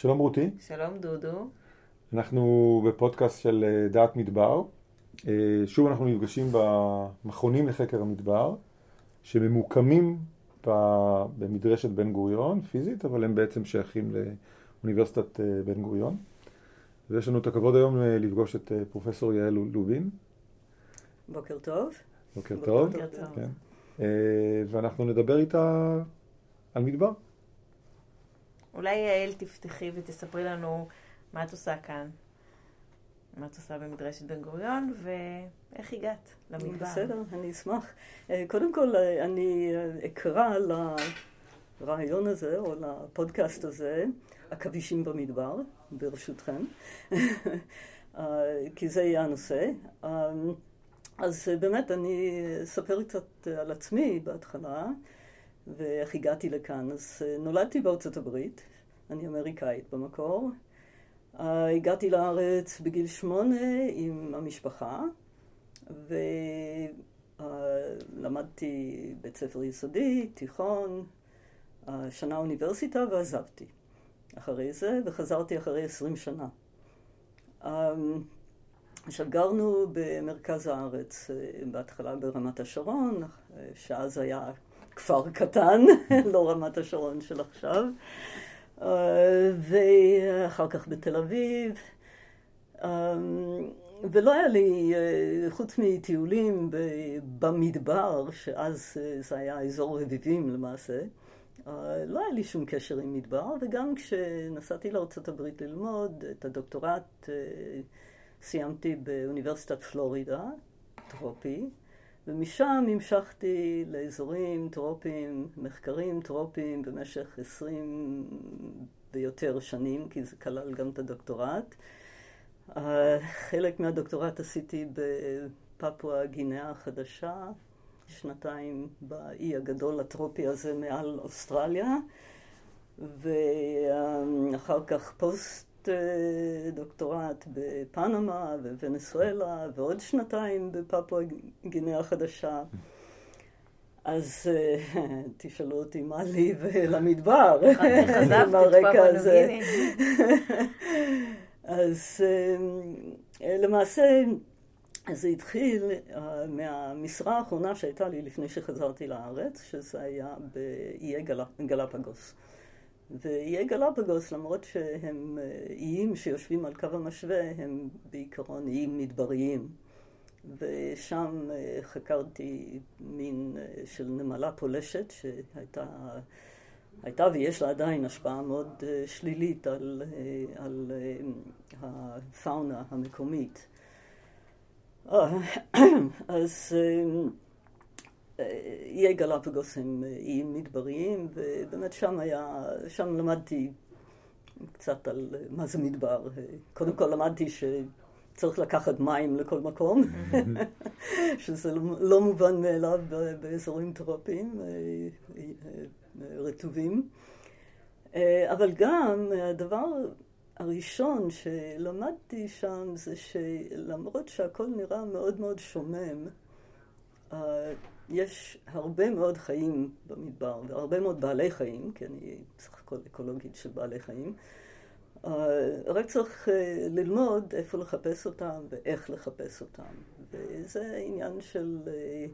שלום רותי. שלום דודו. אנחנו בפודקאסט של אה, דעת מדבר. אה, שוב אנחנו נפגשים במכונים לחקר המדבר, שממוקמים במדרשת בן גוריון, פיזית, אבל הם בעצם שייכים לאוניברסיטת אה, בן גוריון. ויש לנו את הכבוד היום לפגוש את פרופסור יעל לובין. בוקר טוב. בוקר טוב. בוקר טוב. כן. ואנחנו נדבר איתה על מדבר. אולי יעל תפתחי ותספרי לנו מה את עושה כאן, מה את עושה במדרשת בן גוריון, ואיך הגעת למדבר. בסדר, אני אשמח. אה, קודם כל, אה, אני אה, אקרא לרעיון הזה, או לפודקאסט הזה, עכבישים במדבר, ברשותכם, כי זה יהיה הנושא. אז באמת, אני אספר קצת על עצמי בהתחלה. ואיך הגעתי לכאן. אז אה, נולדתי בארצות הברית, אני אמריקאית במקור. Uh, הגעתי לארץ בגיל שמונה עם המשפחה, ולמדתי uh, בית ספר יסודי, תיכון, שנה אוניברסיטה ועזבתי אחרי זה, וחזרתי אחרי עשרים שנה. עכשיו גרנו במרכז הארץ, בהתחלה ברמת השרון, שאז היה כפר קטן, לא רמת השרון של עכשיו, אה, ואחר כך בתל אביב. אה, ולא היה לי, אה, חוץ מטיולים במדבר, שאז זה היה אזור רביבים למעשה, לא היה לי שום קשר עם מדבר, וגם כשנסעתי לארה"ב ללמוד את הדוקטורט, סיימתי באוניברסיטת פלורידה, טרופי, ומשם המשכתי לאזורים טרופיים, מחקרים טרופיים במשך עשרים ויותר שנים, כי זה כלל גם את הדוקטורט. חלק מהדוקטורט עשיתי בפפואה גינאה החדשה, שנתיים באי הגדול הטרופי הזה מעל אוסטרליה, ואחר כך פוסט דוקטורט בפנמה ווונסואלה ועוד שנתיים בפפואה גינאה החדשה. אז אה, תשאלו אותי מה לי ולמדבר, ברקע הזה. אז אה, למעשה זה התחיל אה, מהמשרה האחרונה שהייתה לי לפני שחזרתי לארץ, שזה היה באיי גלפגוס. ואיי גלפגוס, למרות שהם אה, איים שיושבים על קו המשווה, הם בעיקרון איים מדבריים. ושם אה, חקרתי מין אה, של נמלה פולשת שהייתה הייתה ויש לה עדיין השפעה מאוד שלילית על, על הפאונה המקומית. אז איי גלפגוס הם איים מדבריים, ובאמת שם היה, שם למדתי קצת על מה זה מדבר. קודם כל למדתי שצריך לקחת מים לכל מקום, שזה לא מובן מאליו באזורים טרופיים רטובים. אבל גם הדבר הראשון שלמדתי שם זה שלמרות שהכל נראה מאוד מאוד שומם, יש הרבה מאוד חיים במדבר, והרבה מאוד בעלי חיים, כי אני בסך הכל אקולוגית של בעלי חיים. אה, רק צריך אה, ללמוד איפה לחפש אותם ואיך לחפש אותם. וזה עניין של אה,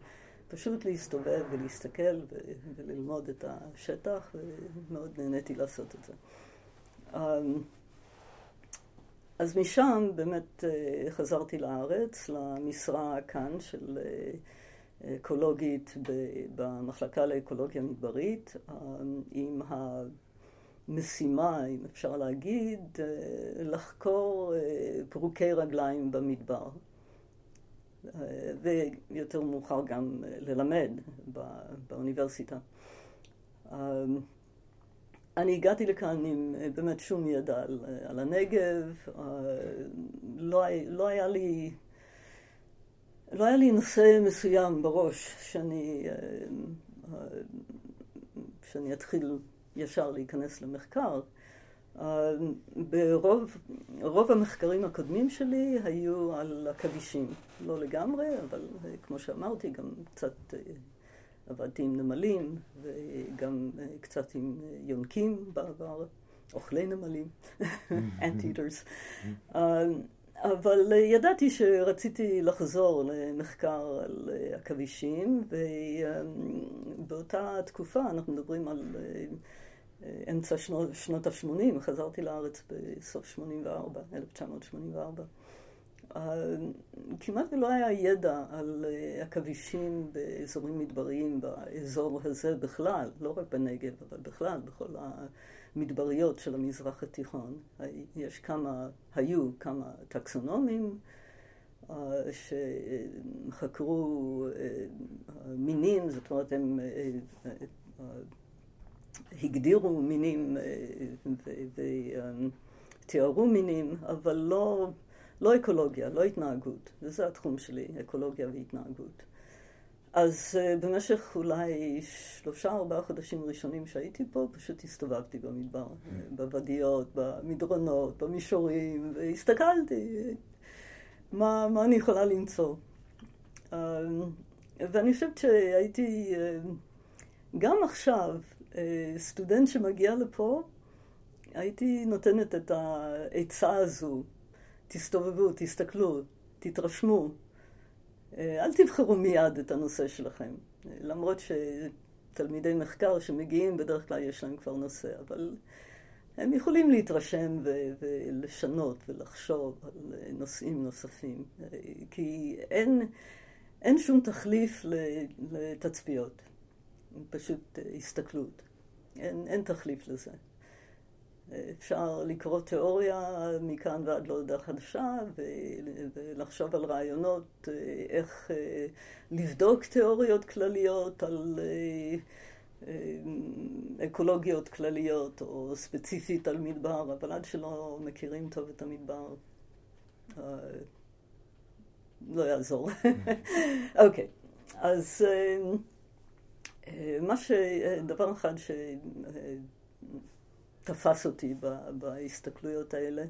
פשוט להסתובב ולהסתכל וללמוד את השטח, ומאוד נהניתי לעשות את זה. אז משם באמת חזרתי לארץ, למשרה כאן של אקולוגית במחלקה לאקולוגיה מדברית, אה, עם המשימה, אם אפשר להגיד, אה, לחקור אה, פרוקי רגליים במדבר. ויותר מאוחר גם ללמד באוניברסיטה. אני הגעתי לכאן עם באמת שום ידע על, על הנגב, לא, לא היה לי לא היה לי נושא מסוים בראש שאני, אה, אה, שאני אתחיל ישר להיכנס למחקר. אה, ברוב רוב המחקרים הקודמים שלי היו על עכבישים. לא לגמרי, אבל כמו שאמרתי, גם קצת עבדתי עם נמלים וגם קצת עם יונקים בעבר, אוכלי נמלים, anteaters. אבל ידעתי שרציתי לחזור למחקר על עכבישים, ובאותה תקופה, אנחנו מדברים על אמצע שנות, שנות ה-80, חזרתי לארץ בסוף 84, 1984. כמעט ולא היה ידע על עכבישים באזורים מדבריים באזור הזה בכלל, לא רק בנגב, אבל בכלל, בכל המדבריות של המזרח התיכון. יש כמה, היו כמה טקסונומים שחקרו מינים, זאת אומרת, הם הגדירו מינים ותיארו מינים, אבל לא... לא אקולוגיה, לא התנהגות, וזה התחום שלי, אקולוגיה והתנהגות. אז uh, במשך אולי שלושה ארבעה חודשים ראשונים שהייתי פה, פשוט הסתובבתי במדבר, mm. בוודיות, במדרונות, במישורים, והסתכלתי מה, מה אני יכולה למצוא. Uh, ואני חושבת שהייתי, uh, גם עכשיו, uh, סטודנט שמגיע לפה, הייתי נותנת את העצה הזו תסתובבו, תסתכלו, תתרשמו. אה, אל תבחרו מיד את הנושא שלכם. למרות שתלמידי מחקר שמגיעים, בדרך כלל יש להם כבר נושא, אבל הם יכולים להתרשם ו- ולשנות ולחשוב על נושאים נוספים. אה, כי אין, אין שום תחליף לתצפיות, פשוט הסתכלות. אין, אין תחליף לזה. אפשר לקרוא תיאוריה מכאן ועד להודעה חדשה ולחשוב על רעיונות אה, איך אה, לבדוק תיאוריות כלליות על אה, אקולוגיות כלליות או ספציפית על מדבר, אבל עד שלא מכירים טוב את המדבר לא יעזור. אוקיי, אז מה ש... דבר אחד ש... תפס אותי בהסתכלויות האלה,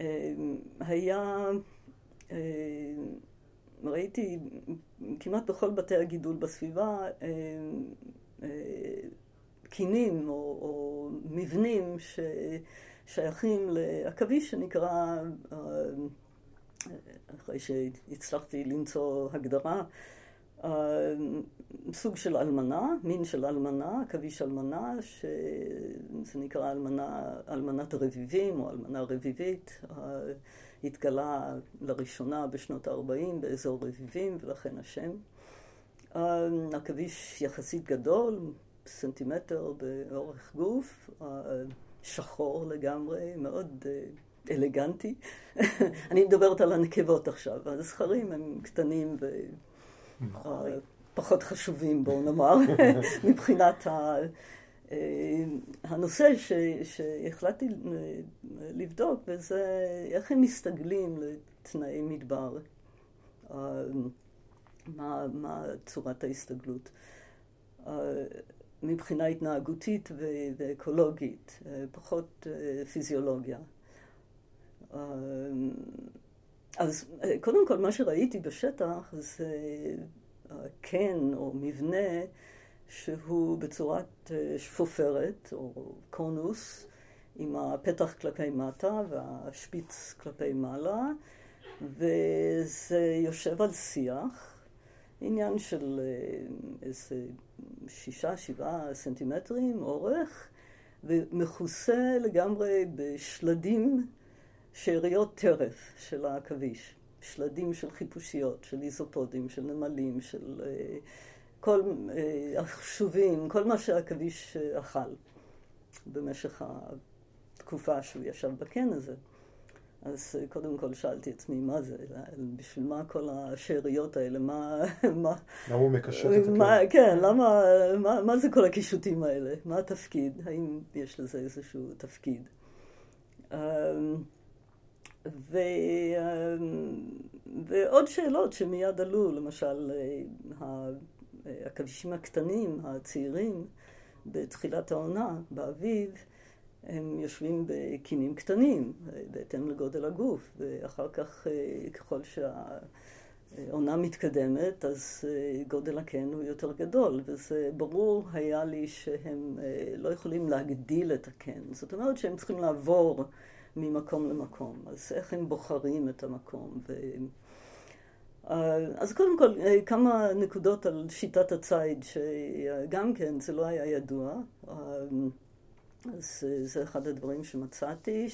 אה, היה, אה, ראיתי כמעט בכל בתי הגידול בסביבה אה, קינים או, או מבנים ששייכים לעכביש שנקרא, אחרי שהצלחתי למצוא הגדרה, סוג של אלמנה, מין של אלמנה, עכביש אלמנה, שזה נקרא אלמנה, אלמנת רביבים או אלמנה רביבית. התגלה לראשונה בשנות ה-40 באזור רביבים, ולכן השם. עכביש יחסית גדול, סנטימטר באורך גוף, שחור לגמרי, מאוד אה, אלגנטי. אני מדברת על הנקבות עכשיו, הזכרים הם קטנים ו... פחות חשובים, בואו נאמר, מבחינת ה... אה, הנושא ש, שהחלטתי לבדוק, וזה איך הם מסתגלים לתנאי מדבר, אה, מה, מה צורת ההסתגלות. אה, מבחינה התנהגותית ואקולוגית, פחות פיזיולוגיה. אז קודם כל, מה שראיתי בשטח זה קן או מבנה שהוא בצורת אה, שפופרת או קונוס עם הפתח כלפי מטה והשפיץ כלפי מעלה וזה יושב על שיח, עניין של אה, איזה שישה, שבעה סנטימטרים אורך ומכוסה לגמרי בשלדים, שאריות טרף של העכביש. שלדים של חיפושיות, של איזופודים, של נמלים, של אה, כל החשובים, אה, כל מה שהעכביש אה, אכל במשך התקופה שהוא ישב בקן הזה. אז קודם כל שאלתי עצמי, מה זה? בשביל מה כל השאריות האלה? מה... מה למה הוא מקשט את הקן? כן, למה... מה, מה זה כל הקישוטים האלה? מה התפקיד? האם יש לזה איזשהו תפקיד? ו, אמ, ועוד שאלות שמיד עלו, למשל העכבישים הקטנים, הצעירים, בתחילת העונה, באביב, הם יושבים בקינים קטנים, בהתאם לגודל הגוף, ואחר כך, ככל עונה מתקדמת, אז גודל הקן הוא יותר גדול, וזה ברור היה לי שהם לא יכולים להגדיל את הקן. זאת אומרת שהם צריכים לעבור ממקום למקום. אז איך הם בוחרים את המקום? ו... אז קודם כל, כמה נקודות על שיטת הציד, שגם כן זה לא היה ידוע. אז זה אחד הדברים שמצאתי,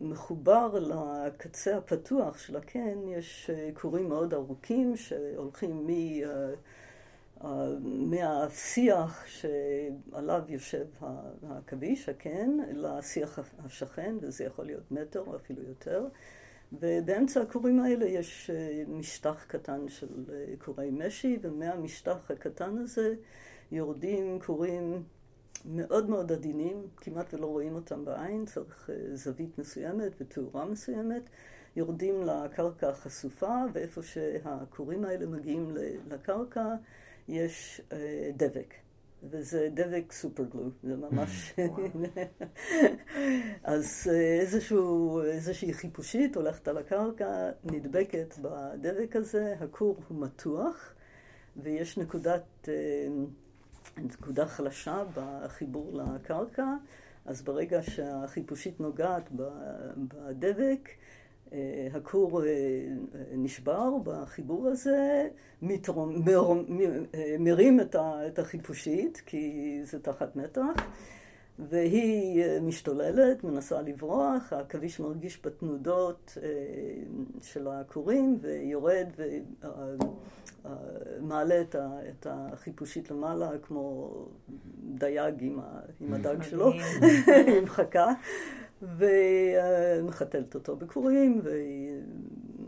שמחובר לקצה הפתוח של הקן יש כורים מאוד ארוכים שהולכים מ... מהשיח שעליו יושב העכביש, הקן, לשיח השכן, וזה יכול להיות מטר או אפילו יותר. ובאמצע הכורים האלה יש משטח קטן של כורי משי, ומהמשטח הקטן הזה יורדים כורים מאוד מאוד עדינים, כמעט ולא רואים אותם בעין, צריך זווית מסוימת ותאורה מסוימת. יורדים לקרקע החשופה, ואיפה שהכורים האלה מגיעים לקרקע, יש אה, דבק. וזה דבק סופר גלו, זה ממש... אז אה, איזשהו, איזושהי חיפושית הולכת על הקרקע, נדבקת בדבק הזה, הכור הוא מתוח, ויש נקודת, אה, נקודה חלשה בחיבור לקרקע, אז ברגע שהחיפושית נוגעת בדבק, הכור אה, נשבר בחיבור הזה, מתרום, אה, מרים את החיפושית, כי זה תחת מתח, והיא משתוללת, מנסה לברוח, העכביש מרגיש בתנודות של הכורים ויורד ומעלה את החיפושית למעלה כמו דייג עם הדג שלו, עם חכה. ומחתלת אותו בכורים,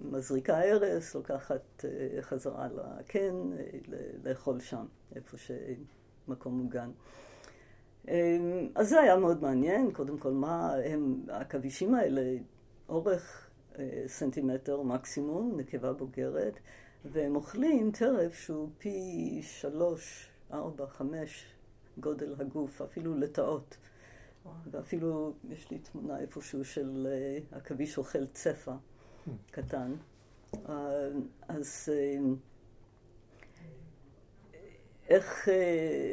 ומזריקה הרס, לוקחת אה, חזרה לקן, אה, לאכול שם, איפה שמקום מוגן. אה, אז זה היה מאוד מעניין, קודם כל מה הם, העכבישים האלה, אורך סנטימטר מקסימום, נקבה בוגרת, והם אוכלים טרף שהוא פי שלוש, ארבע, חמש גודל הגוף, אפילו לטאות. ואפילו יש לי תמונה איפשהו של uh, עכביש אוכל צפה hmm. קטן. Uh, אז uh, איך,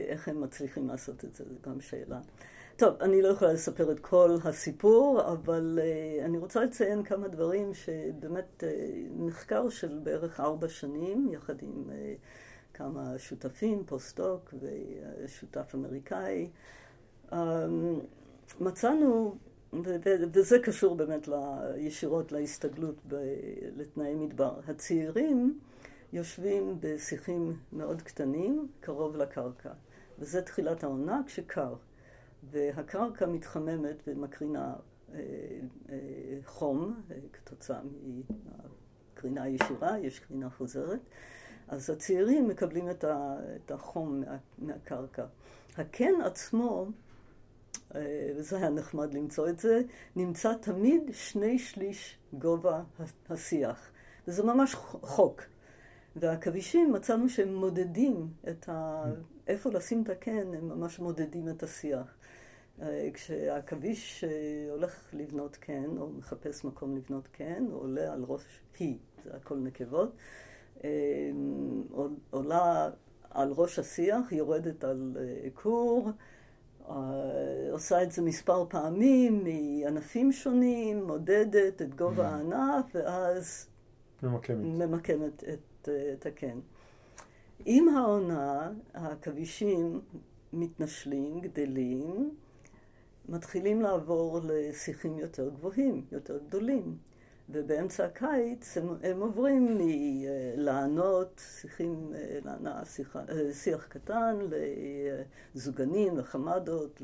איך הם מצליחים לעשות את זה, זו גם שאלה. טוב, אני לא יכולה לספר את כל הסיפור, אבל uh, אני רוצה לציין כמה דברים שבאמת uh, מחקר של בערך ארבע שנים, יחד עם uh, כמה שותפים, פוסט-דוק ושותף אמריקאי. Um, מצאנו, וזה קשור באמת ישירות להסתגלות לתנאי מדבר, הצעירים יושבים בשיחים מאוד קטנים, קרוב לקרקע, וזה תחילת העונה כשקר, והקרקע מתחממת ומקרינה אה, אה, חום אה, כתוצאה מקרינה ישירה, יש קרינה חוזרת, אז הצעירים מקבלים את החום מהקרקע. הקן עצמו וזה היה נחמד למצוא את זה, נמצא תמיד שני שליש גובה השיח. וזה ממש חוק. והעכבישים, מצאנו שהם מודדים את ה... איפה לשים את הקן, הם ממש מודדים את השיח. אה, כשהעכביש אה, הולך לבנות קן, או מחפש מקום לבנות קן, הוא עולה על ראש היא, זה הכל נקבות, עולה על ראש השיח, יורדת על כור, אה, עושה את זה מספר פעמים מענפים שונים, מודדת את גובה mm. הענף, ואז ממקמת, ממקמת את, את הקן. עם העונה, העכבישים מתנשלים, גדלים, מתחילים לעבור לשיחים יותר גבוהים, יותר גדולים. ובאמצע הקיץ הם, הם עוברים מלענות, שיחים, לענה, שיח, שיח קטן, לזוגנים, לחמדות,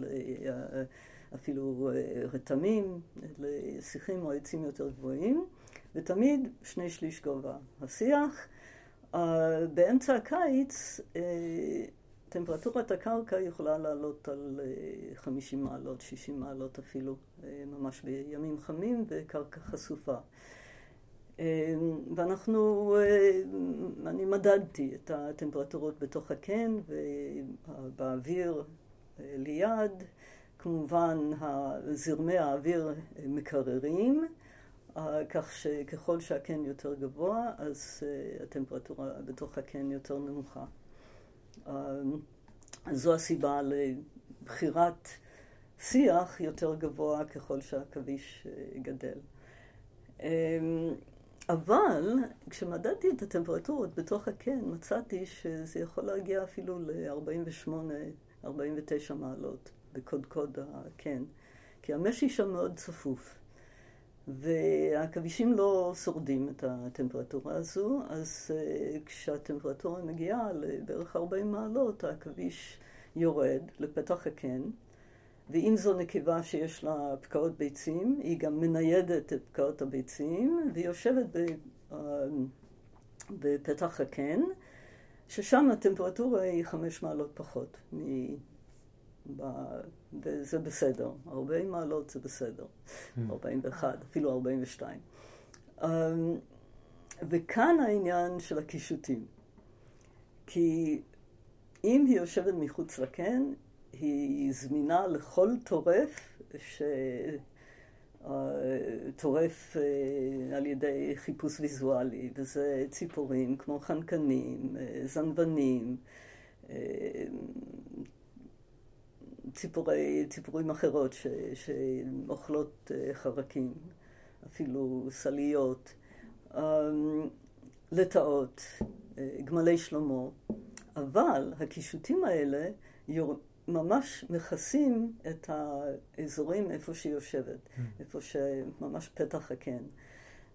אפילו רתמים, לשיחים או עצים יותר גבוהים, ותמיד שני שליש גובה השיח. באמצע הקיץ טמפרטורת הקרקע יכולה לעלות על 50 מעלות, 60 מעלות אפילו, ממש בימים חמים וקרקע חשופה. ואנחנו, אני מדדתי את הטמפרטורות בתוך הקן ובאוויר ליד, כמובן זרמי האוויר מקררים, כך שככל שהקן יותר גבוה, אז הטמפרטורה בתוך הקן יותר נמוכה. אז זו הסיבה לבחירת שיח יותר גבוה ככל שהעכביש גדל. אבל כשמדדתי את הטמפרטורות בתוך הקן, מצאתי שזה יכול להגיע אפילו ל-48-49 מעלות בקודקוד הקן, כי המשי שם מאוד צפוף. והעכבישים לא שורדים את הטמפרטורה הזו, אז uh, כשהטמפרטורה מגיעה לבערך 40 מעלות, העכביש יורד לפתח הקן, ואם זו נקבה שיש לה פקעות ביצים, היא גם מניידת את פקעות הביצים, והיא יושבת uh, בפתח הקן, ששם הטמפרטורה היא חמש מעלות פחות מ... וזה בסדר. 40 מעלות זה בסדר. 41, mm. אפילו 42. Um, וכאן העניין של הקישוטים. כי אם היא יושבת מחוץ לקן, היא זמינה לכל טורף שטורף uh, uh, על ידי חיפוש ויזואלי, וזה ציפורים כמו חנקנים, uh, זנבנים, ציפורי, ציפורים אחרות ש, שאוכלות אה, חרקים, אפילו סליות, אמ, לטאות, אה, גמלי שלמה, אבל הקישוטים האלה יור... ממש מכסים את האזורים איפה שהיא יושבת, mm. איפה שממש פתח הקן.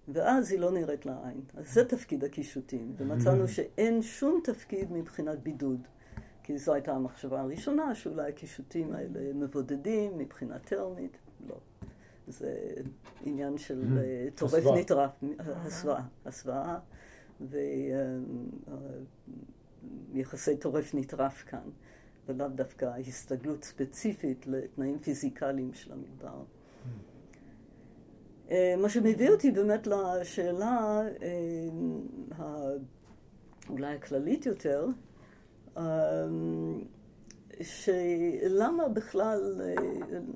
ואז היא לא נראית לעין. אז זה תפקיד הקישוטים, ומצאנו mm. שאין שום תפקיד מבחינת בידוד. כי זו הייתה המחשבה הראשונה, שאולי הקישוטים האלה מבודדים מבחינה טרמית. לא. זה עניין של mm-hmm. אה, טורף נטרף, הסוואה, הסוואה ויחסי טורף נטרף כאן, ולאו דווקא הסתגלות ספציפית לתנאים פיזיקליים של המדבר. Mm-hmm. אה, מה שמביא אותי באמת לשאלה אה, אולי הכללית יותר, שלמה בכלל,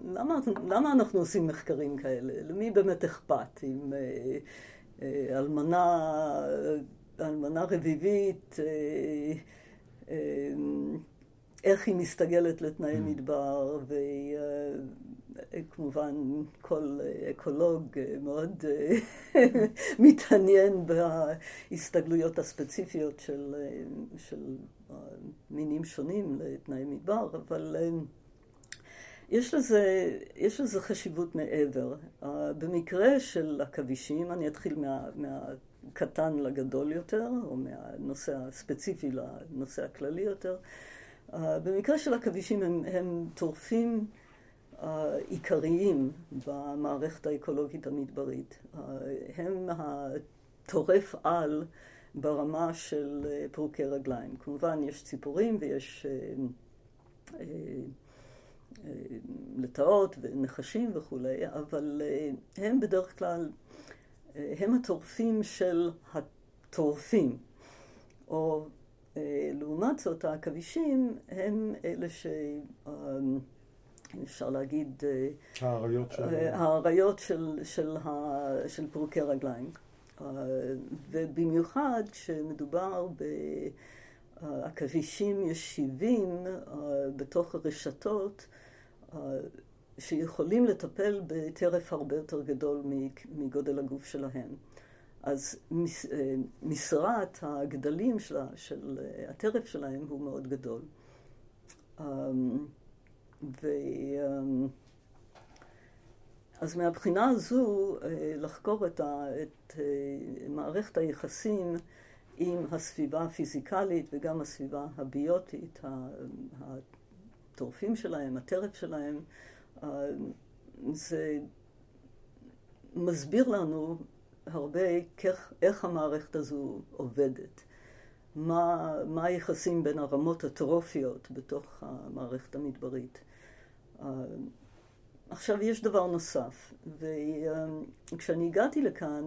למה, למה אנחנו עושים מחקרים כאלה? למי באמת אכפת? אם אה, אה, אלמנה, אלמנה רביבית, אה, איך היא מסתגלת לתנאי mm. מדבר, וכמובן כל אקולוג מאוד מתעניין בהסתגלויות הספציפיות של, של מינים שונים לתנאי מדבר, אבל אה, יש לזה, יש לזה חשיבות מעבר. אה, במקרה של עכבישים, אני אתחיל מה, מהקטן לגדול יותר, או מהנושא הספציפי לנושא הכללי יותר. אה, במקרה של עכבישים הם, הם טורפים עיקריים במערכת האקולוגית המדברית. הם הטורף על ברמה של אה, פרוקי רגליים. כמובן, יש ציפורים ויש אה, אה, לטאות ונחשים וכולי, אבל הם בדרך כלל, הם הטורפים של הטורפים. או לעומת זאת, העכבישים הם אלה ש... אפשר להגיד... האריות של... האריות של, של, של פרוקי רגליים. ובמיוחד כשמדובר בעכבישים ישיבים אה, בתוך הרשתות אה, שיכולים לטפל בטרף הרבה יותר גדול מגודל הגוף שלהם. אז אה, משרת הגדלים של, של הטרף שלהם הוא מאוד גדול. ו... אז מהבחינה הזו, אה, לחקור את, ה, את אה, מערכת היחסים עם הסביבה הפיזיקלית וגם הסביבה הביוטית, הטורפים שלהם, הטרף שלהם, אה, זה מסביר לנו הרבה איך, איך המערכת הזו עובדת. מה, מה היחסים בין הרמות הטרופיות בתוך המערכת המדברית. עכשיו, יש דבר נוסף, וכשאני הגעתי לכאן,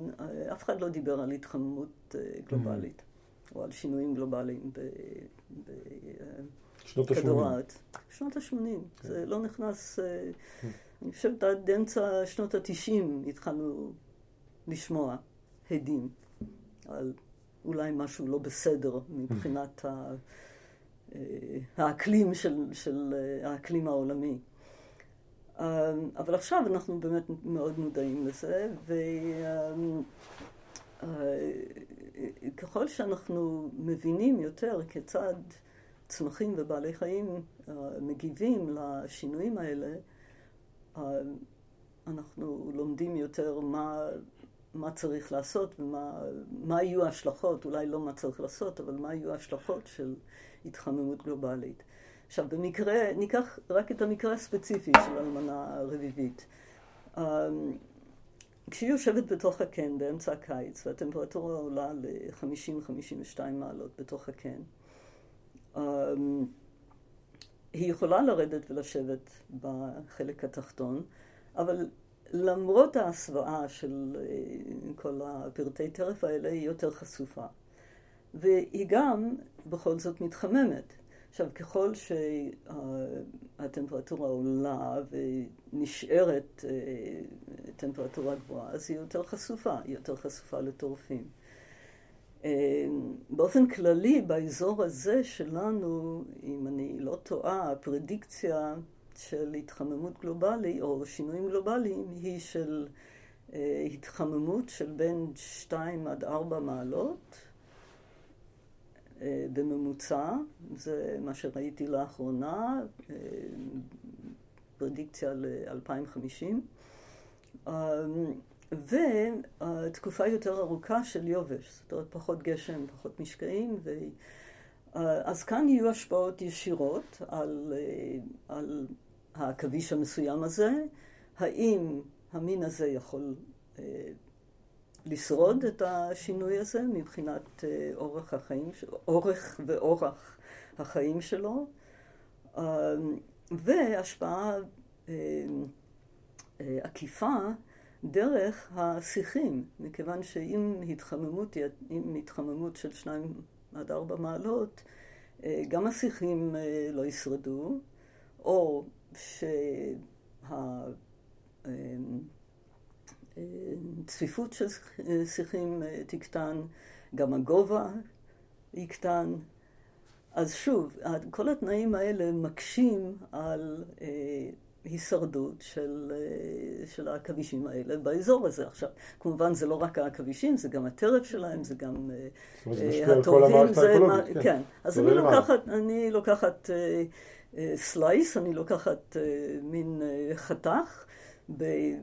אף אחד לא דיבר על התחממות אה, גלובלית, mm-hmm. או על שינויים גלובליים בכדור הארץ. שנות ה-80. כן. זה לא נכנס, אה, mm. אני חושבת עד אמצע שנות ה-90 התחלנו לשמוע הדים על אולי משהו לא בסדר מבחינת ה... אה, האקלים של, של אה, האקלים העולמי. אה, אבל עכשיו אנחנו באמת מאוד מודעים לזה, וככל שאנחנו מבינים יותר כיצד צמחים ובעלי חיים מגיבים לשינויים האלה, אנחנו לומדים יותר מה, מה צריך לעשות ומה יהיו ההשלכות, אולי לא מה צריך לעשות, אבל מה יהיו ההשלכות של התחממות גלובלית. עכשיו, במקרה, ניקח רק את המקרה הספציפי של אלמנה רביבית. אמ, כשהיא יושבת בתוך הקן באמצע הקיץ והטמפרטורה עולה ל-50-52 מעלות בתוך הקן, אמ, היא יכולה לרדת ולשבת בחלק התחתון, אבל למרות ההסוואה של אה, כל הפרטי טרף האלה, היא יותר חשופה. והיא גם בכל זאת מתחממת. עכשיו, ככל שהטמפרטורה עולה ונשארת אה, טמפרטורה גבוהה, אז היא יותר חשופה, היא יותר חשופה לטורפים. אה, באופן כללי, באזור הזה שלנו, אם אני לא טועה, הפרדיקציה של התחממות גלובלית או שינויים גלובליים היא של אה, התחממות של בין 2 עד 4 מעלות בממוצע, זה מה שראיתי לאחרונה, אה, פרדיקציה ל-2050, אה, ותקופה יותר ארוכה של יובש, זאת אומרת פחות גשם, פחות משקעים, ו... אז כאן יהיו השפעות ישירות על, על העכביש המסוים הזה, האם המין הזה יכול לשרוד את השינוי הזה מבחינת אה, אורך החיים, אורך ואורח החיים שלו, אמ, והשפעה אה, אה, עקיפה דרך השיחים, מכיוון שאם התחממות, אם התחממות של שניים עד ארבע מעלות, גם השיחים לא ישרדו, או שה... צפיפות של שיחים אה, תקטן, גם הגובה יקטן. אז שוב, כל התנאים האלה מקשים על אה, הישרדות של, אה, של העכבישים האלה באזור הזה. עכשיו, כמובן זה לא רק העכבישים, זה גם הטרף שלהם, זה גם אה, הטובים. זה מה, כן. כן. אז אני לוקחת, אני לוקחת אה, אה, סלייס, אני לוקחת אה, מין אה, חתך.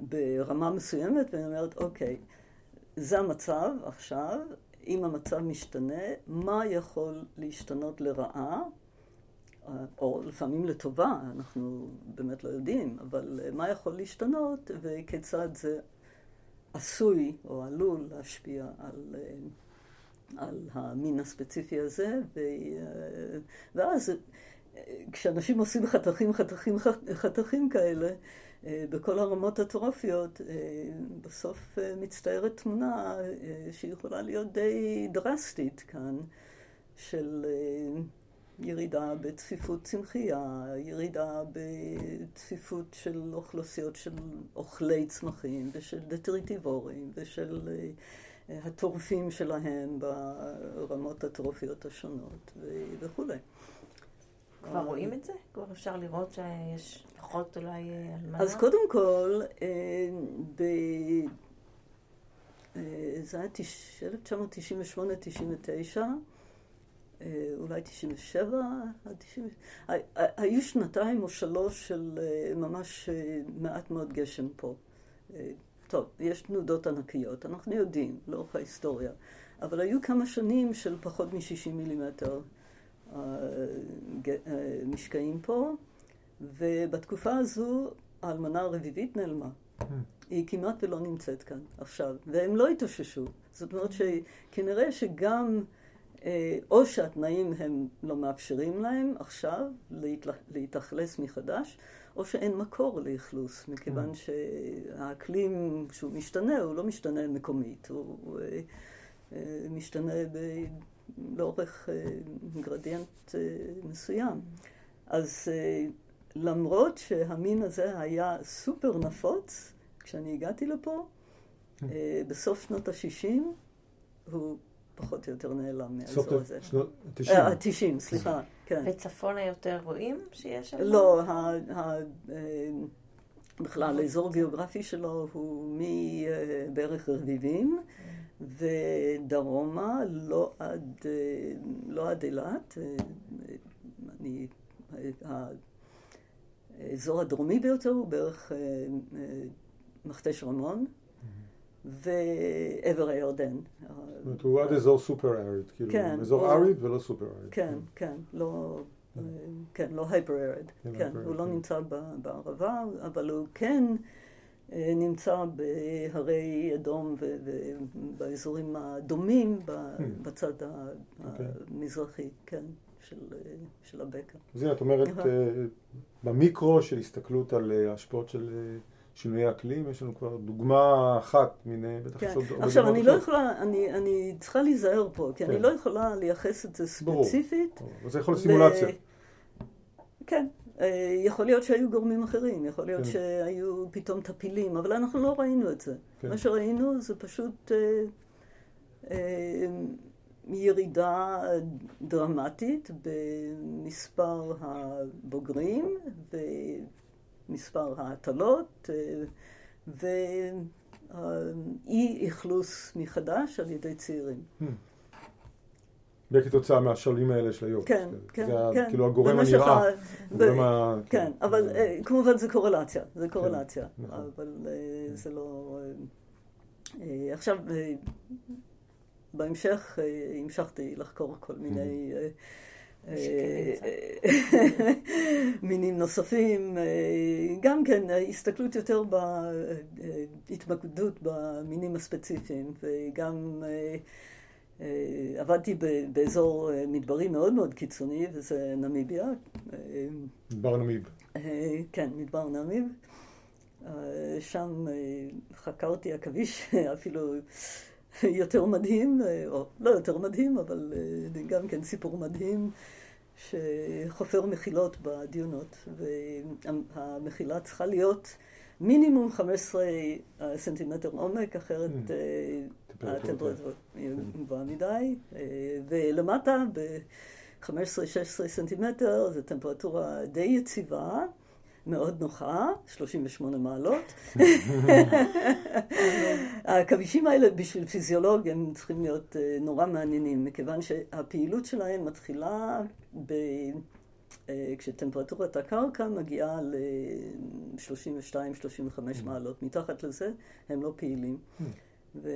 ברמה מסוימת, ואני אומרת, אוקיי, זה המצב עכשיו, אם המצב משתנה, מה יכול להשתנות לרעה, או לפעמים לטובה, אנחנו באמת לא יודעים, אבל מה יכול להשתנות וכיצד זה עשוי או עלול להשפיע על, על המין הספציפי הזה, ו, ואז כשאנשים עושים חתכים, חתכים, חתכים כאלה, בכל הרמות הטרופיות, אה, בסוף אה, מצטיירת תמונה שיכולה להיות די דרסטית כאן, של ירידה בצפיפות צמחייה, ירידה בצפיפות של אוכלוסיות של אוכלי צמחים ושל דטריטיבורים ושל הטורפים שלהם ברמות הטרופיות השונות וכולי. כבר רואים את זה? כבר אפשר לראות שיש פחות אולי אלמנה? אז קודם כל, אה, ב... אה, זה היה 1998-99, אה, אולי 97 עד 90... היו שנתיים או שלוש של ממש מעט מאוד גשם פה. טוב, יש תנודות ענקיות, אנחנו יודעים, לאורך ההיסטוריה, אבל היו כמה שנים של פחות מ-60 מילימטר. משקעים פה, ובתקופה הזו האלמנה הרביבית נעלמה. היא כמעט ולא נמצאת כאן עכשיו, והם לא התאוששו. זאת אומרת שכנראה שגם, אה, או שהתנאים הם לא מאפשרים להם עכשיו להתאכלס מחדש, או שאין מקור לאכלוס, מכיוון שהאקלים, כשהוא משתנה, הוא לא משתנה מקומית, הוא אה, אה, משתנה לאורך אה, גרדיאנט אה, מסוים. אז אה, למרות שהמין הזה היה סופר נפוץ, כשאני הגעתי לפה, אה, בסוף שנות ה-60 הוא פחות או יותר נעלם סוף מהאזור הזה. שנות ה-90. אה, ה-90, סליחה, כן. וצפונה יותר רואים שיש שם? לא, ה- ה- בכלל האזור הגיאוגרפי שלו הוא מבערך רביבים ודרומה, לא עד, אה, לא עד אילת. אה, אני, ה- האזור הדרומי ביותר הוא בערך אה, אה, מכתש רמון ועבר הירדן. זאת אומרת, הוא עד אזור סופר אריד, כאילו, כן, אזור אריד ולא סופר אריד. כן, כן, לא, אה, כן, לא הייפר ארד, כן, כן, הוא לא כן. נמצא בערבה, אבל הוא כן אה, נמצא בהרי אדום ובאזורים הדומים Hmm. בצד אוקיי. המזרחי, כן, של, של הבקע. אז הנה, את אומרת, אהה. אה, במיקרו של הסתכלות על אה, השפעות של אה, שינויי אקלים, יש לנו כבר דוגמה אחת, מן, בטח כן. יש עוד עכשיו, אני לא. יכולה, אני, אני צריכה להיזהר פה, כי אני כן. לא יכולה לייחס את זה ברור. ספציפית. אבל זה יכול להיות סימולציה. כן, יכול להיות שהיו גורמים אחרים, יכול להיות כן. שהיו פתאום טפילים, אבל אנחנו לא ראינו את זה. כן. מה שראינו זה פשוט אה, אה, ירידה דרמטית במספר הבוגרים ומספר ההטלות אה, ואי אכלוס מחדש על ידי צעירים. וכתוצאה מהשלים האלה של היום. כן, כן, זה ה- כן. כאילו הגורם במשך הנראה. ה- הגורם ה- כן, אבל אה, כמובן זה קורלציה, זה קורלציה, נכון. אבל אה, זה לא... אה, עכשיו, בהמשך המשכתי לחקור כל מיני מינים נוספים, גם כן הסתכלות יותר בהתמקדות במינים הספציפיים, וגם עבדתי ב- באזור אה, מדברי מאוד מאוד קיצוני, וזה נמיביה. אה, בר נמיב. אה, כן, מדבר נמיב. אה, שם אה, חקרתי עכביש אפילו יותר מדהים, אה, או לא יותר מדהים, אבל אה, גם כן סיפור מדהים, שחופר מחילות בדיונות, והמחילה צריכה להיות מינימום 15 סנטימטר עומק, אחרת Mm. אה, טמפרטורה, הטמפרטורה כן. גבוהה מדי, אה, ולמטה ב-15-16 סנטימטר זו טמפרטורה די יציבה, מאוד נוחה, 38 מעלות. העכבישים האלה בשביל פיזיולוג הם צריכים להיות אה, נורא מעניינים, מכיוון שהפעילות שלהם מתחילה ב... אה, כשטמפרטורת הקרקע מגיעה ל-32-35 מעלות. מתחת לזה הם לא פעילים. ו...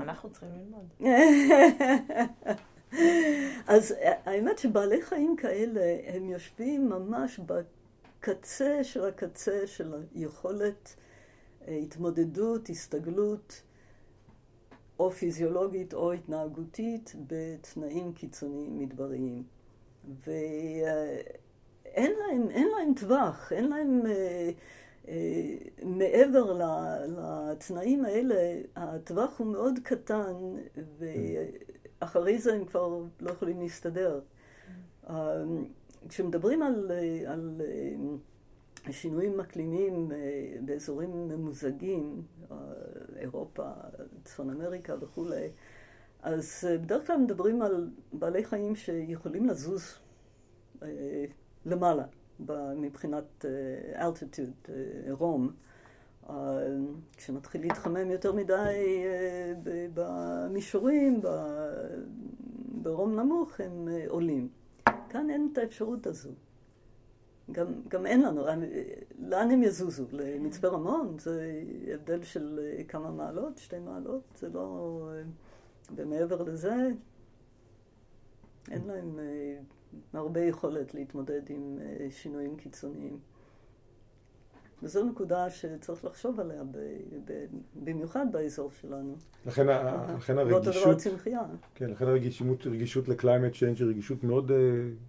אנחנו צריכים ללמוד. אז האמת שבעלי חיים כאלה, הם יושבים ממש בקצה של הקצה של היכולת אה, התמודדות, הסתגלות, או פיזיולוגית או התנהגותית, בתנאים קיצוניים מדבריים. ואין להם, אין להם טווח, אין להם... אה, אה, מעבר לתנאים האלה, הטווח הוא מאוד קטן, ואחרי זה הם כבר לא יכולים להסתדר. אה, כשמדברים על, על אה, שינויים אקלימיים באזורים ממוזגים, אירופה, צפון אמריקה וכולי, אז אה, בדרך כלל מדברים על בעלי חיים שיכולים לזוז אה, למעלה. מבחינת אה, altitude, רום. כשמתחיל להתחמם יותר מדי במישורים, ברום נמוך, הם עולים. כאן אין את האפשרות הזו. גם, גם אין לנו, לאן הם יזוזו? למצפה רמון? זה הבדל של כמה מעלות, שתי מעלות, זה לא... אה, ומעבר לזה, אין להם אה, הרבה יכולת להתמודד עם אה, שינויים קיצוניים. וזו נקודה שצריך לחשוב עליה, ב, ב, במיוחד באזור שלנו. לכן, ה- לכן ואותו דבר הרגישות, הצמחייה. כן, לכן הרגישות, רגישות ל climate change היא רגישות מאוד אה,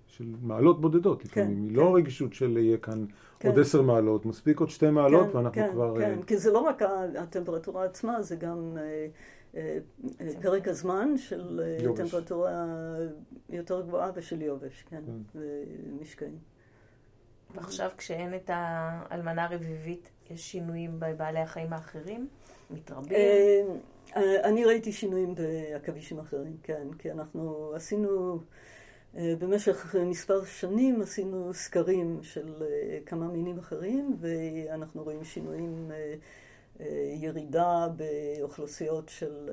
של מעלות בודדות לפעמים. היא כן. לא רגישות של יהיה כאן כן. עוד עשר מעלות, מספיק עוד שתי מעלות כן, ואנחנו כן, כבר... כן, אה, כי זה לא רק הטמפרטורה עצמה, זה גם אה, אה, אה, פרק הזמן של אה, יובש. טמפרטורה יותר גבוהה ושל יובש, כן, כן. ומשקעים. ועכשיו כשאין את האלמנה הרביבית, יש שינויים בבעלי החיים האחרים? מתרבים? אה, אני ראיתי שינויים בעכבישים אחרים, כן, כי אנחנו עשינו, אה, במשך מספר שנים עשינו סקרים של אה, כמה מינים אחרים, ואנחנו רואים שינויים, ירידה באוכלוסיות של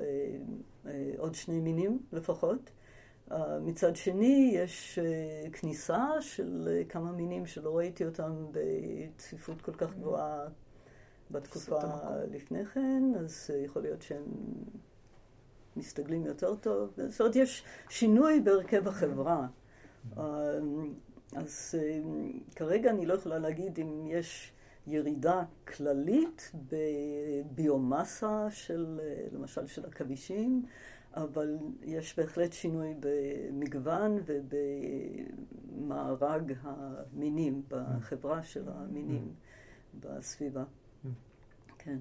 עוד שני מינים לפחות. מצד שני, יש כניסה של כמה מינים שלא ראיתי אותם בצפיפות כל כך גבוהה בתקופה לפני כן, אז אה, יכול להיות שהם מסתגלים יותר טוב. זאת אומרת, יש שינוי בהרכב החברה. אמ, אז אה, כרגע אני לא יכולה להגיד אם יש ירידה כללית בביומאסה של, למשל, של עכבישים, אבל יש בהחלט שינוי במגוון ובמארג המינים, בחברה של המינים בסביבה. כן.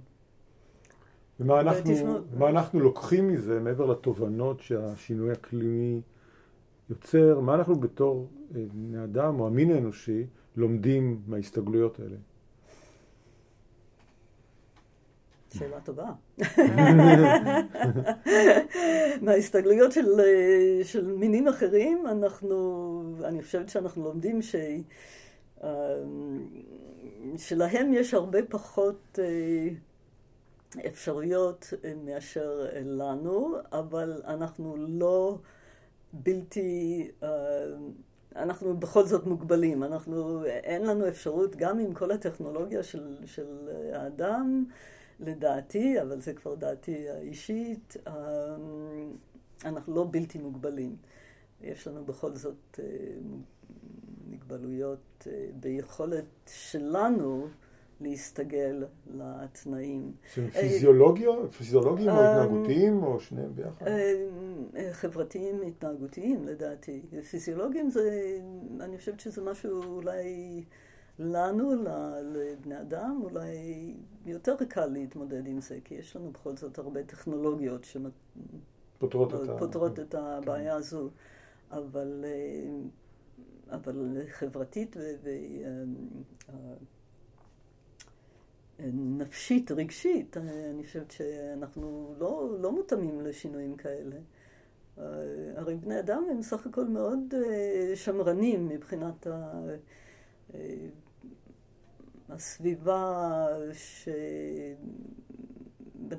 ומה אנחנו, תשמע... מה אנחנו לוקחים מזה, מעבר לתובנות שהשינוי אקלימי יוצר, מה אנחנו בתור אה, בני אדם או המין האנושי לומדים מההסתגלויות האלה? שאלה טובה. מההסתגלויות של, אה, של מינים אחרים, אנחנו, אני חושבת שאנחנו לומדים ש... אה, שלהם יש הרבה פחות אה, אפשרויות מאשר לנו, אבל אנחנו לא בלתי, אנחנו בכל זאת מוגבלים. אנחנו, אין לנו אפשרות, גם עם כל הטכנולוגיה של, של האדם, לדעתי, אבל זה כבר דעתי האישית, אנחנו לא בלתי מוגבלים. יש לנו בכל זאת מגבלויות אה, ביכולת שלנו להסתגל לתנאים. שהם פיזיולוגיים, פיזיולוגיים או אה, התנהגותיים או שניהם ביחד? אה, חברתיים התנהגותיים לדעתי. פיזיולוגיים זה, אני חושבת שזה משהו אולי לנו, לבני אדם, אולי יותר קל להתמודד עם זה, כי יש לנו בכל זאת הרבה טכנולוגיות שפותרות את הבעיה הזו. אבל אבל חברתית ונפשית, אה, רגשית, אני חושבת שאנחנו לא, לא מותאמים לשינויים כאלה. אה, הרי בני אדם הם סך הכל מאוד אה, שמרנים מבחינת ה... הסביבה שבן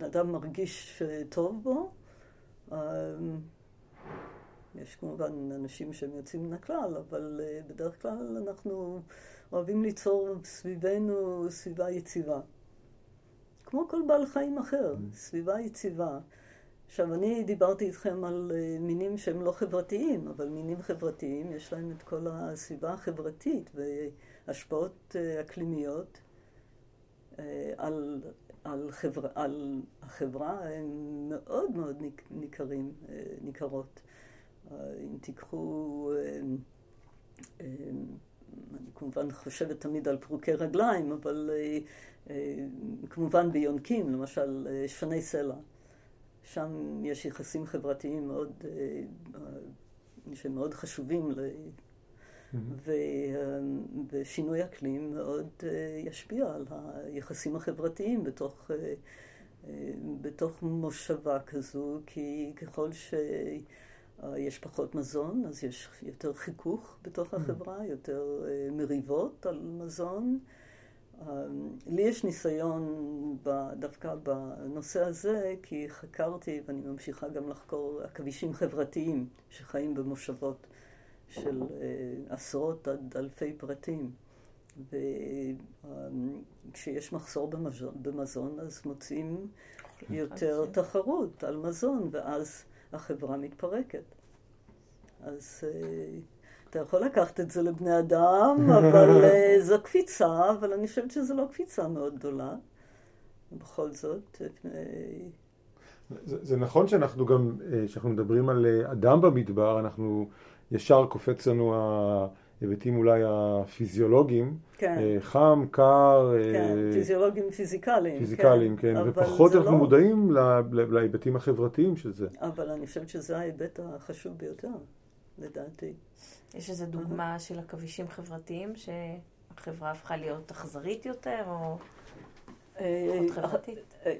אדם מרגיש טוב בו. יש כמובן אנשים שהם יוצאים מן הכלל, אבל uh, בדרך כלל אנחנו אוהבים ליצור סביבנו סביבה יציבה. כמו כל בעל חיים אחר, mm. סביבה יציבה. עכשיו, אני דיברתי איתכם על uh, מינים שהם לא חברתיים, אבל מינים חברתיים, יש להם את כל הסביבה החברתית והשפעות uh, אקלימיות uh, על, על, חבר, על החברה, הם מאוד מאוד ניכרים, uh, ניכרות. אם תיקחו, אה, אה, אני כמובן חושבת תמיד על פרוקי רגליים, אבל אה, כמובן ביונקים, למשל שפני סלע. שם יש יחסים חברתיים מאוד, שמאוד חשובים. ושינוי אקלים מאוד ישפיע על היחסים החברתיים בתוך, בתוך מושבה כזו, כי ככל ש... אה, יש פחות מזון, אז יש יותר חיכוך בתוך. החברה, יותר אה, מריבות על מזון. אה, לי יש ניסיון דווקא בנושא הזה, כי חקרתי, ואני ממשיכה גם לחקור, עכבישים חברתיים שחיים במושבות של עשרות עד אלפי פרטים. וכשיש מחסור במזון, אז מוצאים יותר תחרות על מזון, ואז החברה מתפרקת. אז אה, אתה יכול לקחת את זה לבני אדם, אבל אה, זו קפיצה, אבל אני חושבת שזו לא קפיצה מאוד גדולה. בכל זאת. אה, זה, זה נכון שאנחנו גם, כשאנחנו מדברים על אדם במדבר, אנחנו ישר קופץ לנו היבטים אולי הפיזיולוגיים, כן. אה, חם, קר, אה, כן, פיזיולוגיים פיזיקליים, פיזיקליים, כן, כן. ופחות אנחנו לא... מודעים להיבטים החברתיים של זה. אבל אני חושבת שזה ההיבט החשוב ביותר, לדעתי. יש איזו דוגמה של עכבישים חברתיים שהחברה הפכה להיות אכזרית יותר, או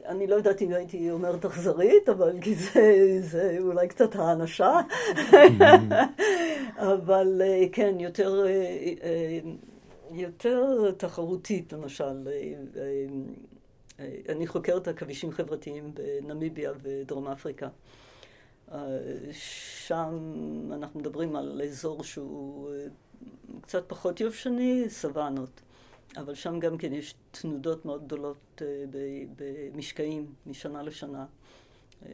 אני לא יודעת אם הייתי אומרת אכזרית, אבל כי זה, זה אולי קצת האנשה. אבל כן, יותר, יותר תחרותית, למשל. אני חוקרת עכבישים חברתיים בנמיביה ודרום אפריקה. שם אנחנו מדברים על אזור שהוא קצת פחות יובשני, סוואנות. אבל שם גם כן יש תנודות מאוד גדולות במשקעים משנה לשנה.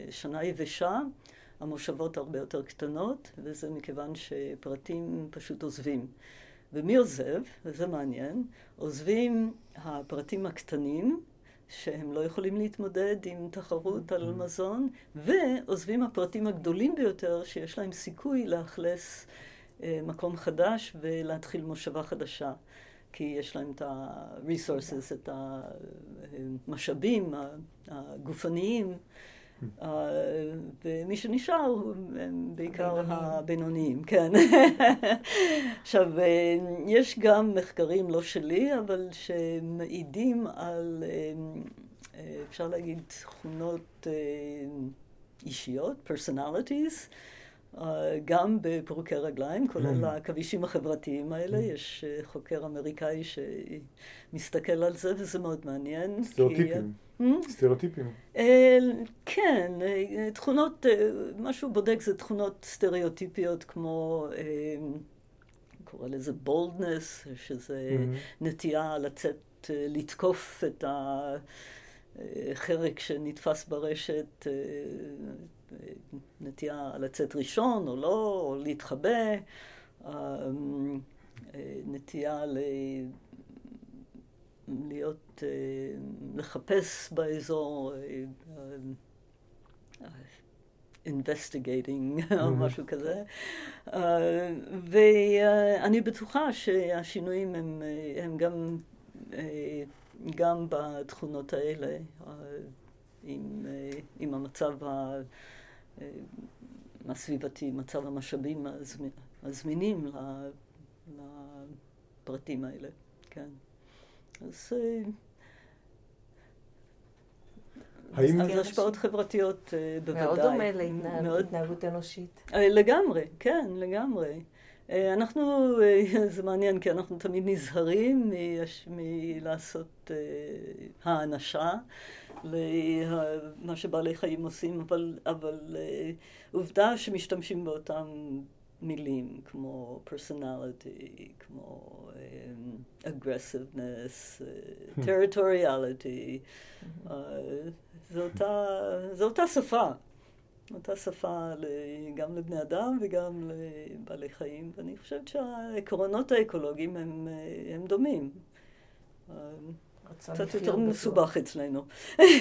שנה יבשה, המושבות הרבה יותר קטנות, וזה מכיוון שפרטים פשוט עוזבים. ומי עוזב? וזה מעניין. עוזבים הפרטים הקטנים, שהם לא יכולים להתמודד עם תחרות על מזון, ועוזבים הפרטים הגדולים ביותר, שיש להם סיכוי לאכלס מקום חדש ולהתחיל מושבה חדשה. כי יש להם את ה-resources, את המשאבים הגופניים, ומי שנשאר הם בעיקר הבינוניים, כן. עכשיו, יש גם מחקרים, לא שלי, אבל שמעידים על, אפשר להגיד, תכונות אישיות, personalities, גם בפירוקי רגליים, כולל העכבישים החברתיים האלה. יש חוקר אמריקאי שמסתכל על זה, וזה מאוד מעניין. סטריאוטיפים. סטריאוטיפים. כן, תכונות, מה שהוא בודק זה תכונות סטריאוטיפיות כמו, קורא לזה בולדנס, שזה נטייה לצאת, לתקוף את החרק שנתפס ברשת. נטייה לצאת ראשון או לא, או להתחבא, נטייה ל... להיות, לחפש באזור, investigating או משהו כזה. ואני בטוחה שהשינויים הם, הם גם, גם בתכונות האלה, עם, עם המצב ה... הסביבתי, מצב המשאבים הזמינים לפרטים האלה, כן. אז... האם... אז השפעות חברתיות בוודאי. מאוד דומה להתנהגות אנושית. לגמרי, כן, לגמרי. אנחנו, זה מעניין, כי אנחנו תמיד נזהרים מלעשות האנשה. למה שבעלי חיים עושים, אבל, אבל עובדה שמשתמשים באותם מילים כמו personality, כמו um, aggressiveness, uh, territoriality, uh, זו אותה, זו אותה שפה. אותה שפה גם לבני אדם וגם לבעלי חיים, ואני חושבת שהעקרונות האקולוגיים הם, הם דומים. קצת יותר מסובך אצלנו.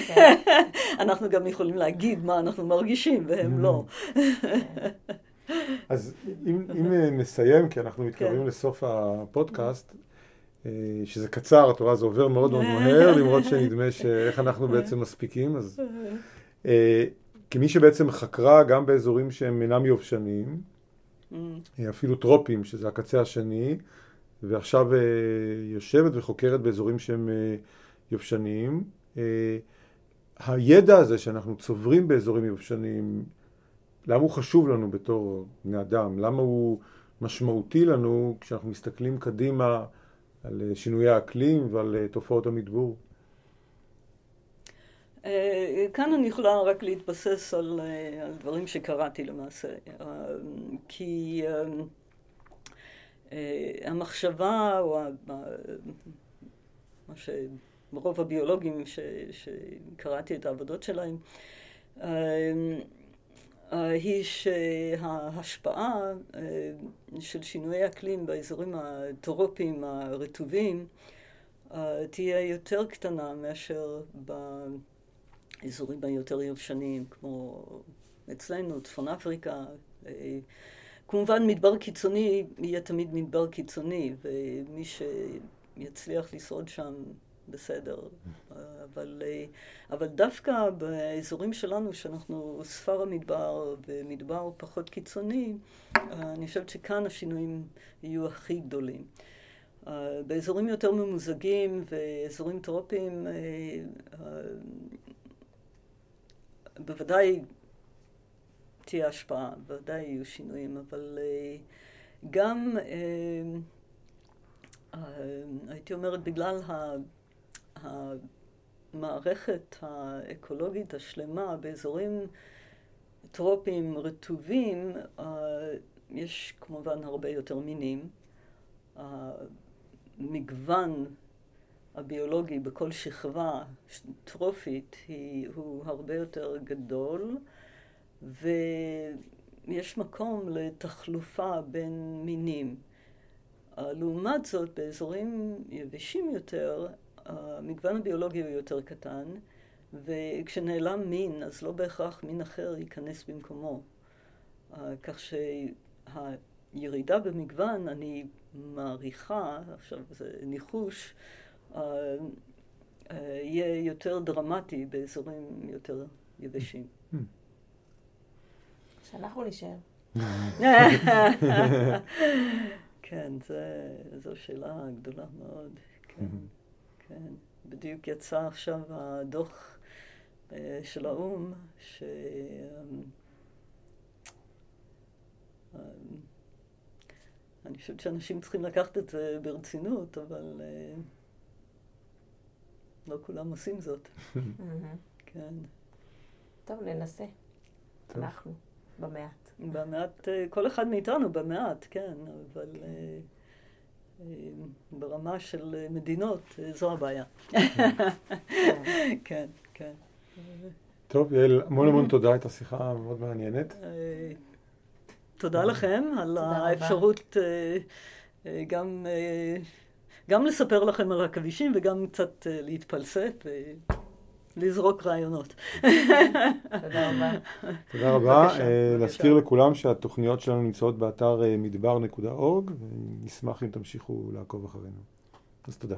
כן. אנחנו גם יכולים להגיד מה אנחנו מרגישים, והם לא. אז אם, אם נסיים, כי אנחנו מתקרבים כן. לסוף הפודקאסט, אה, שזה קצר, את רואה, זה עובר מאוד מאוד מהר, למרות שנדמה שאיך אנחנו בעצם מספיקים, אז... כמי שבעצם חקרה גם באזורים שהם אינם יובשניים, mm. אפילו טרופים, שזה הקצה השני, ועכשיו אה, יושבת וחוקרת באזורים שהם אה, יובשניים. אה, הידע הזה שאנחנו צוברים באזורים יובשניים, למה הוא חשוב לנו בתור בני אדם? למה הוא משמעותי לנו כשאנחנו מסתכלים קדימה על שינויי האקלים ועל תופעות המדבור? כאן אני יכולה רק להתבסס על, על דברים שקראתי למעשה, כי אה, המחשבה, או מה שרוב הביולוגים ש, שקראתי את העבודות שלהם, אה, אה, היא שההשפעה של שינויי אקלים באזורים הטרופיים הרטובים תהיה יותר קטנה מאשר באזורים היותר יבשניים, כמו אצלנו, צפון אפריקה, כמובן מדבר קיצוני יהיה תמיד מדבר קיצוני, ומי שיצליח לשרוד שם בסדר. אבל, אבל דווקא באזורים שלנו, שאנחנו ספר המדבר ומדבר פחות קיצוני, אני חושבת שכאן השינויים יהיו הכי גדולים. באזורים יותר ממוזגים ואזורים טרופיים בוודאי תהיה השפעה, בוודאי יהיו שינויים, אבל גם הייתי אומרת בגלל המערכת האקולוגית השלמה באזורים טרופיים רטובים יש כמובן הרבה יותר מינים. המגוון הביולוגי בכל שכבה טרופית הוא הרבה יותר גדול ויש מקום לתחלופה בין מינים. לעומת זאת, באזורים יבשים יותר, המגוון הביולוגי הוא יותר קטן, וכשנעלם מין, אז לא בהכרח מין אחר ייכנס במקומו. כך שהירידה במגוון, אני מעריכה, עכשיו זה ניחוש, יהיה יותר דרמטי באזורים יותר יבשים. שאנחנו נשאר. כן, זה, זו שאלה גדולה מאוד. כן, כן. בדיוק יצא עכשיו הדוח של האו"ם, ש... אני חושבת שאנשים צריכים לקחת את זה ברצינות, אבל לא כולם עושים זאת. כן. טוב, ננסה. אנחנו, במעט. במעט, כל אחד מאיתנו במעט, כן, אבל ברמה של מדינות, זו הבעיה. כן, כן. טוב, יעל, המון המון תודה, הייתה שיחה מאוד מעניינת. תודה לכם על האפשרות גם, גם לספר לכם על עכבישים וגם קצת להתפלסף ולזרוק רעיונות. תודה רבה. תודה רבה. להזכיר לכולם שהתוכניות שלנו נמצאות באתר מדבר.org ונשמח אם תמשיכו לעקוב אחרינו. אז תודה.